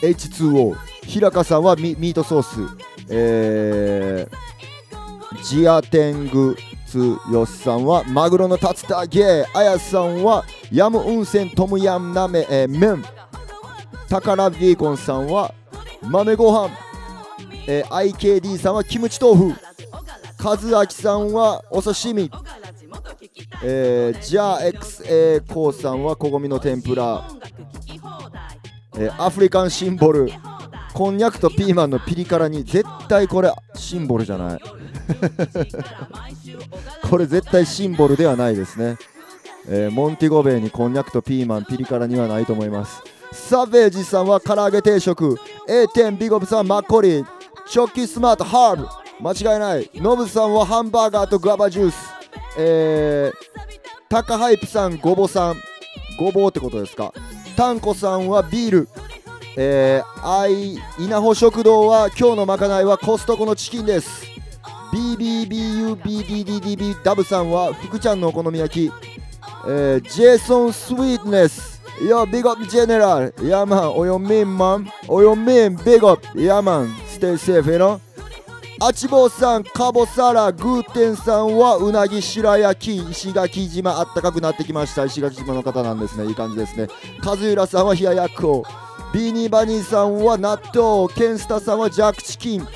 H2O 平香さんはミミートソース。えー、ジアテングツヨシさんはマグロの竜田揚げ。あやさんはヤム温泉トムヤムなめ、えー麺。タカラビーコンさんは豆ご飯。えー IKD さんはキムチ豆腐。和明さんはお刺身。えー、じゃあ XA コウさんはこごみの天ぷら、えーアフリカンシンボル。こんにゃくとピーマンのピリ辛に絶対これシンボルじゃない。これ絶対シンボルではないですね、えーモンティゴベイにこんにゃくとピーマンピリ辛にはないと思います。サベージさんは唐揚げ定食。A 点ビゴブさんマッコリチョッキスマートハーブ間違いないノブさんはハンバーガーとグアバジュースえー、タカハイプさんごぼさんごぼうってことですかタンコさんはビールえー、アイ稲穂食堂は今日のまかないはコストコのチキンです BBBUBDDDB ダブさんは福ちゃんのお好み焼きえー、ジェイソン・スウィートネス Yo, big up general. Yeah, man. Or your mean, man. Or your mean, big up. Yeah, man. Stay safe, you know. あちぼうさん、かぼさら、グーテンさんはうなぎ白焼き、石垣島あったかくなってきました。石垣島の方なんですね。いい感じですね。和浦さんは冷ややっこ。ビーニーバニーさんは納豆。ケンスタさんはジャックチキン。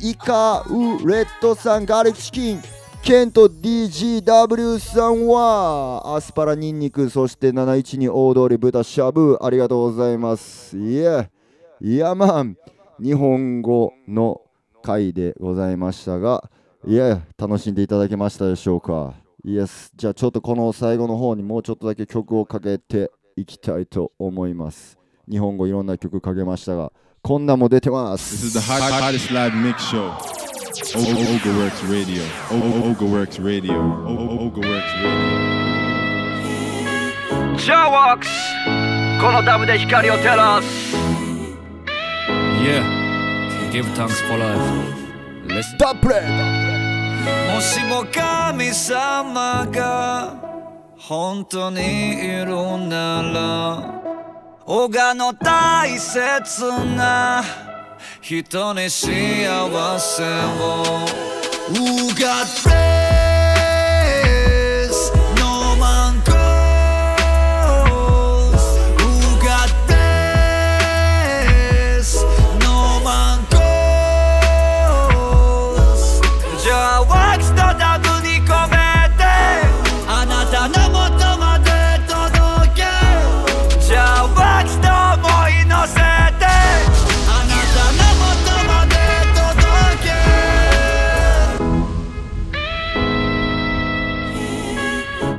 イカウレッドさんガーリックチキン。ケント DGW さんはアスパラニンニクそして712大通り豚しゃぶありがとうございますいやいやまん日本語の回でございましたがいや楽しんでいただけましたでしょうかイエスじゃあちょっとこの最後の方にもうちょっとだけ曲をかけていきたいと思います日本語いろんな曲かけましたがこんなも出てます This is the hot, hottest live mix show. Ogaworks Radio. Ogaworks Radio. Ogaworks Radio. ジャーワークスこのダムで光を照らす Yeah Give thanks for life Listen ダプレもしも神様が本当にいるなら小川の大切な人に幸せを Who got praise?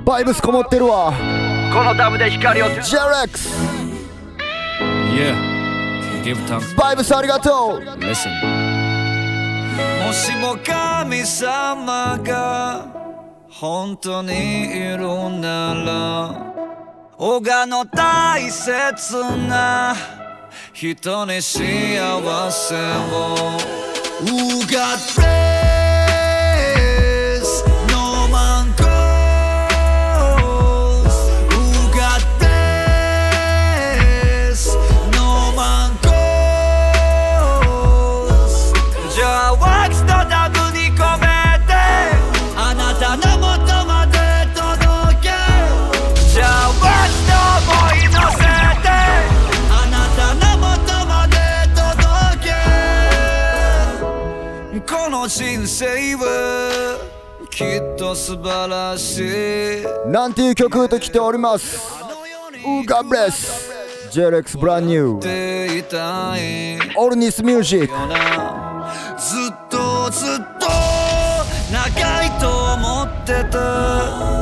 バイブスこもってるわ。このダムで光を。ジェレックス Yeah. Give thanks. バイブスありがとう。Listen. もしも神様が本当にいるなら小川の大切な人に幸せを。Who got praise? きっと素晴らしい。なんていう曲と来ております。ウーガブレスジェレックスブランニューオルニスミュージックずっとずっと長いと思ってた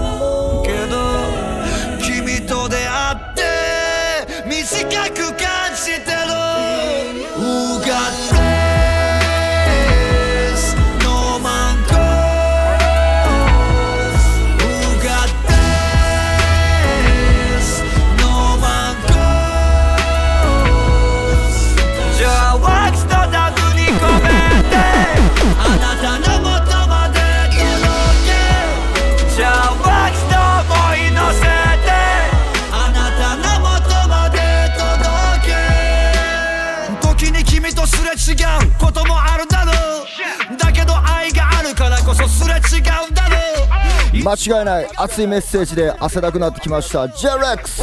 間違いない熱いメッセージで汗だくなってきました。ジェレックス。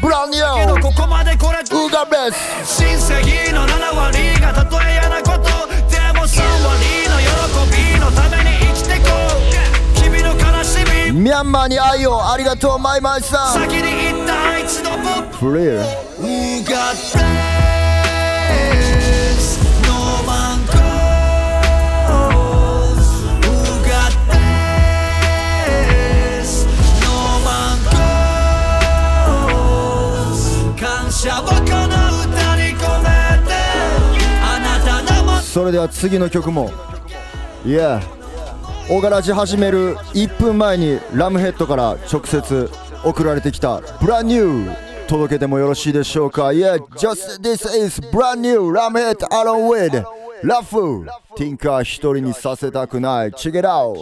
ブランニュけどここまでこれウーガブレス。親戚の7割がたとえ嫌なこと。でも3割の喜びのために生きてこう。君の悲しみ。ミャンマーに愛をありがとうマイマイさん。先に言ったあいつの僕。フリーそれでは次の曲も。いやオガラジ始める1分前にラムヘッドから直接送られてきたブランニュー。届けてもよろしいでしょうか？Yeah, just this is brand new ラムヘッド along with ラフティンカー一人にさせたくない。Check it out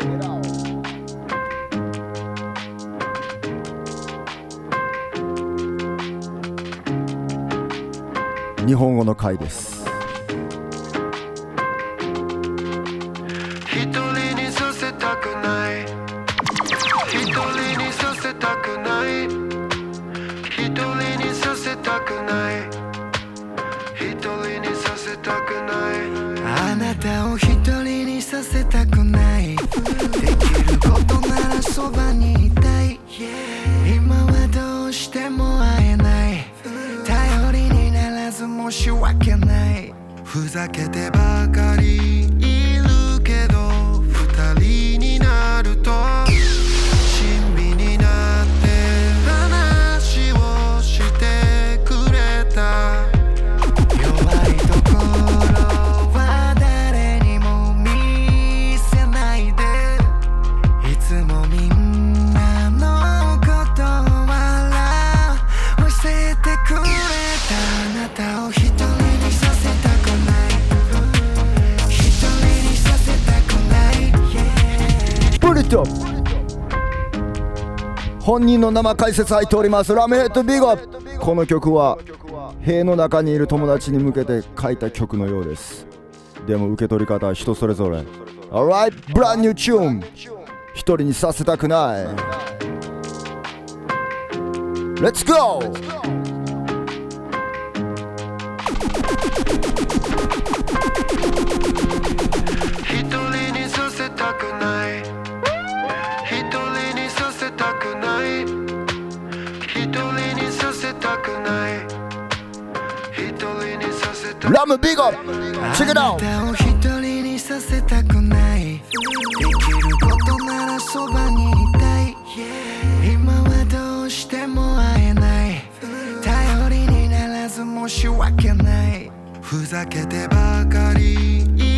日本語の回です。の生解説入っておりますラムヘッドビゴこの曲は塀の中にいる友達に向けて書いた曲のようです。でも受け取り方は人それぞれ。Alright brand new tune 一人にさせたくない。Let's go! ラムビゴチェクダウンあなたを一人にさせたくない。できることならそばにいたい。今はどうしても会えない。頼りにならず申し訳ない。ふざけてばかり。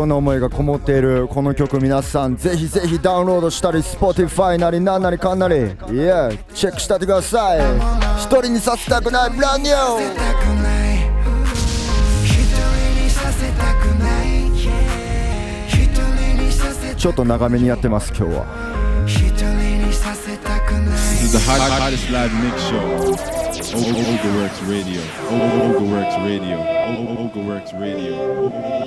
ろんな思いがこもっているこの曲皆さんぜひぜひダウンロードしたり Spotify なりななりかんなりいやチェックしたってください。一人にさせたくないブランニューちょっと長めにやってます今日は。This is the hottest live mix show. Radio. Radio. Overworks Radio.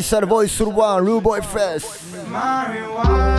Mixer Voice Urban Blue Boy Fest. Marijuana.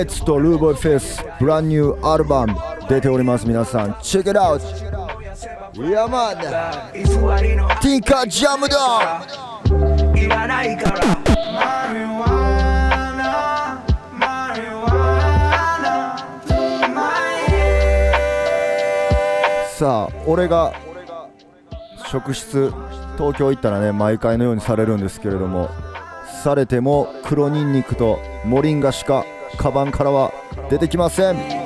Mets とルーボイフェイス、ブランニューアルバム出ております、皆さん。Check it out! いやまだ偽りのティンカージャムだいらないからさあ、俺が職質、東京行ったらね、毎回のようにされるんですけれども、されても黒ニンニクとモリンガしかカバンからは出てきません。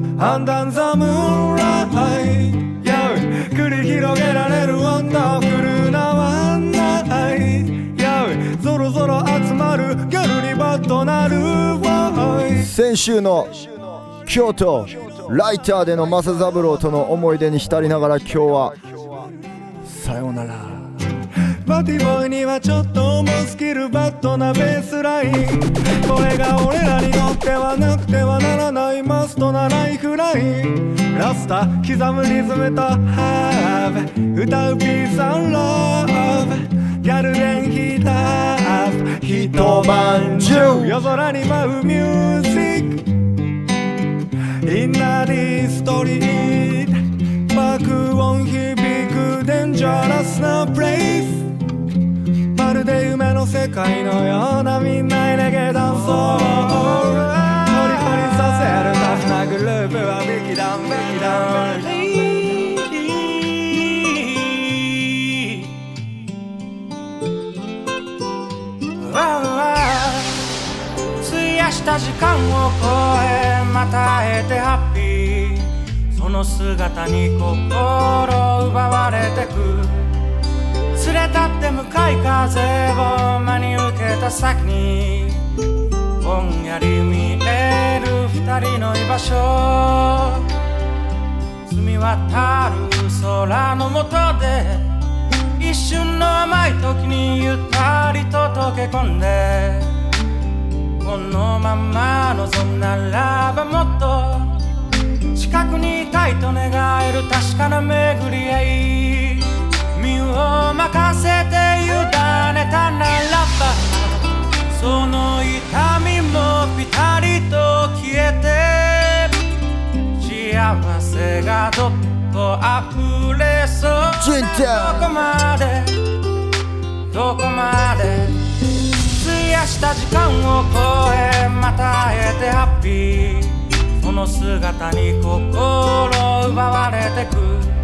ダンバットアンダンザムーンライト繰り広げられるワンダフルなワンナイト Yo ゾロゾロ集まる。ギャルにバッとなる。ボーイ先週の京都ライターでの正三郎との思い出に浸りながら今日はさようなら。バティボーイにはちょっと重すぎるバットなベースライン。これが俺らにとってはなくてはならないマストなライフライン。ラスタ刻むリズムとハーブ歌うピースアンラブ。ギャルデンヒーター一晩中夜空に舞うミュージック。インナーディストリート爆音響くデンジャラスなプレイスまるで夢の世界のようなみんなレゲダンスを虜にさせるタフなグループはビキダンビキダン費やした時間を超えまた会えてハッピー。その姿に心奪われてく。連れ立って向かい風を真に受けた先にぼんやり見える二人の居場所。澄み渡る空の下で一瞬の甘い時にゆったりと溶け込んでこのまま望むならばもっと近くにいたいと願える確かな巡り合い。身を任せて委ねたならばその痛みもピタリと消えて幸せがどっと溢れそう。どこまでどこまで費やした時間を超えまた会えてハッピー。その姿に心奪われてく。連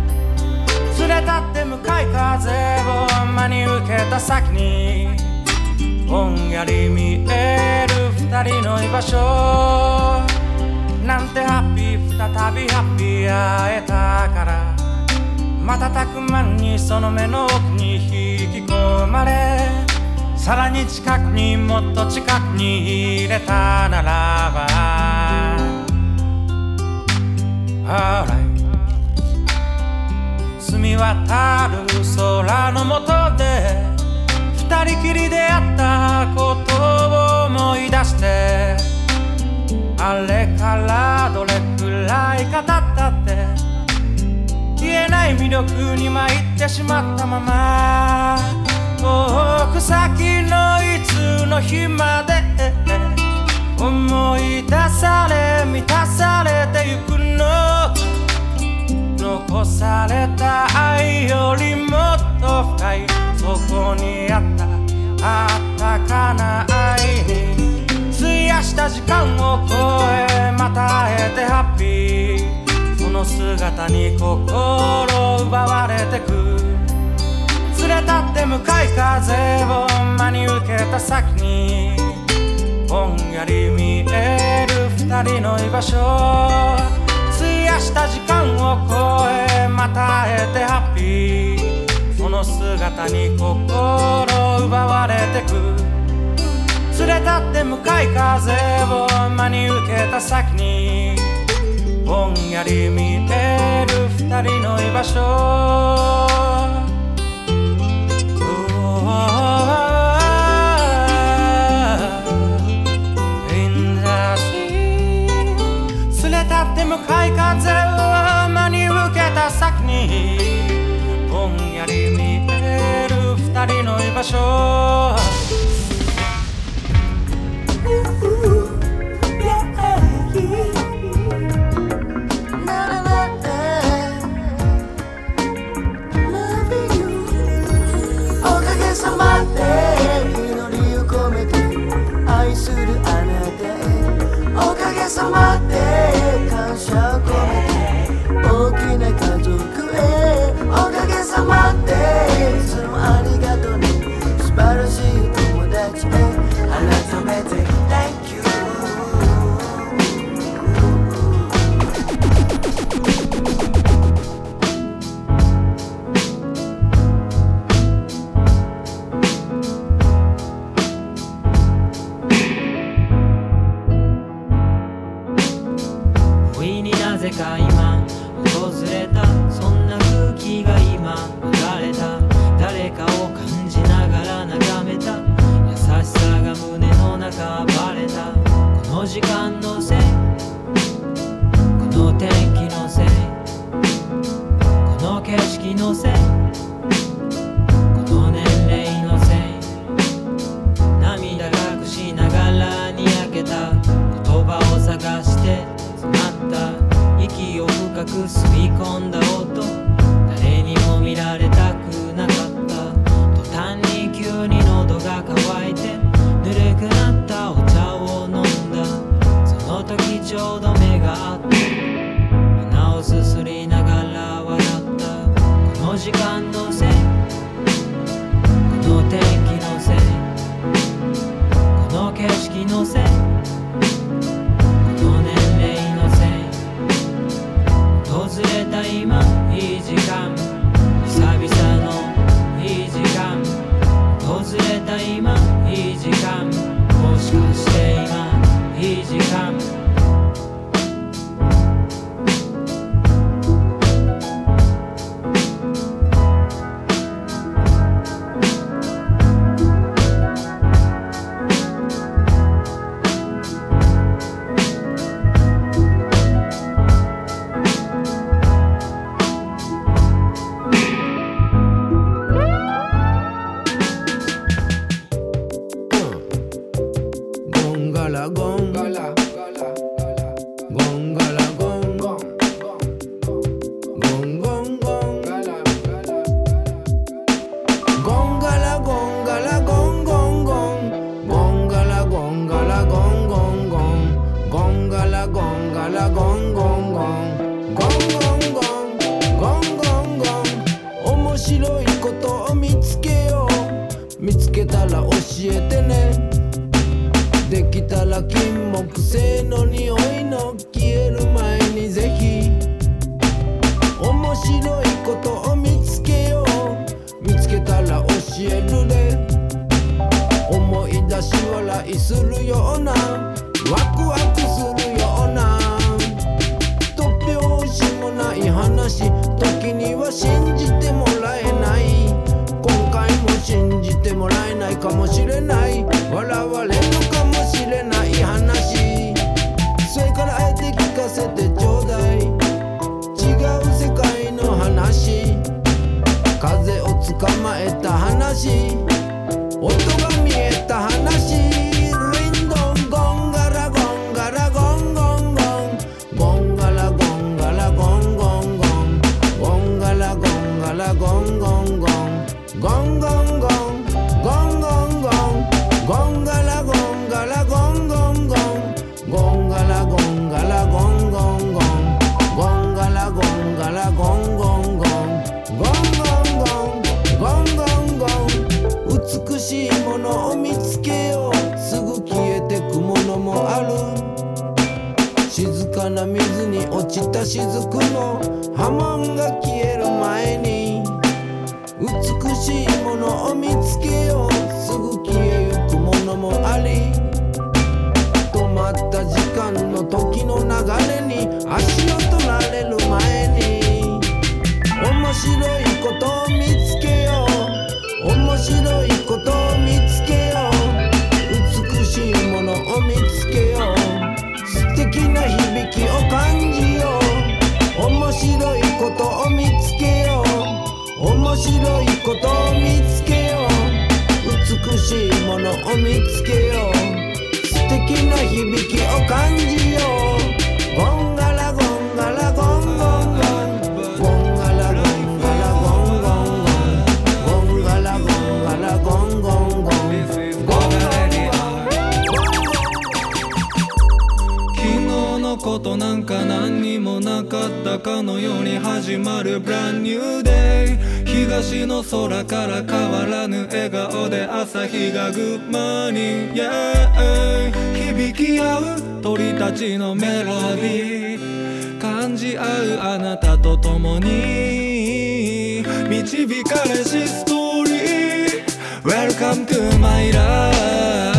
れ立って向かい風を真に受けた先にぼんやり見える二人の居場所。なんてハッピー再びハッピー会えたから。瞬く間にその目の奥に引き込まれ。さらに近くにもっと近くに入れたならば。たる空の下で二人きりで会ったことを思い出してあれからどれくらいか経ったって言えない魅力に参ってしまったまま遠く先のいつの日まで思い出され満たされてゆく残された愛よりもっと深いそこにあったあったかな愛に費やした時間を超えまた会えてハッピーその姿に心奪われてく連れ立って向かい風を真に受けた先にぼんやり見える二人の居場所した時間を超えまた会えてハッピー。その姿に心奪われてく。連れ立って向かい風を真に受けた先にぼんやり見える二人の居場所。場所天気のせい。この景色のせい。この年齢のせい。涙隠しながらにやけた言葉を探して詰まった息を深く吸い込んだ音誰にも見られたくなかった途端に急に喉が渇いてぬるくなったお茶を飲んだその時ちょうど目が合って時間雫の波紋が消える前に美しいものを見つけよう。すぐ消えゆくものもあり止まった時間の時の流れに足を取られる前に面白いことを見つけよう。面白いことを見つけよう。美しいものを見つけよう。素敵な響きを感じことを見つけよう。面白いことを見つけよう。美しいものを見つけよう。素敵な響きを感じよう。かったかのように始まる Brand New Day 東の空から変わらぬ笑顔で朝日がグッマーニング Yeah 響き合う鳥たちのメロディー。感じ合うあなたと共に。導かれしストーリー。Welcome to my life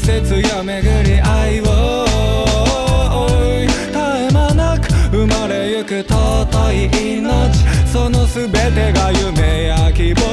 節や巡り合いを絶え間なく生まれゆく尊い命その全てが夢や希望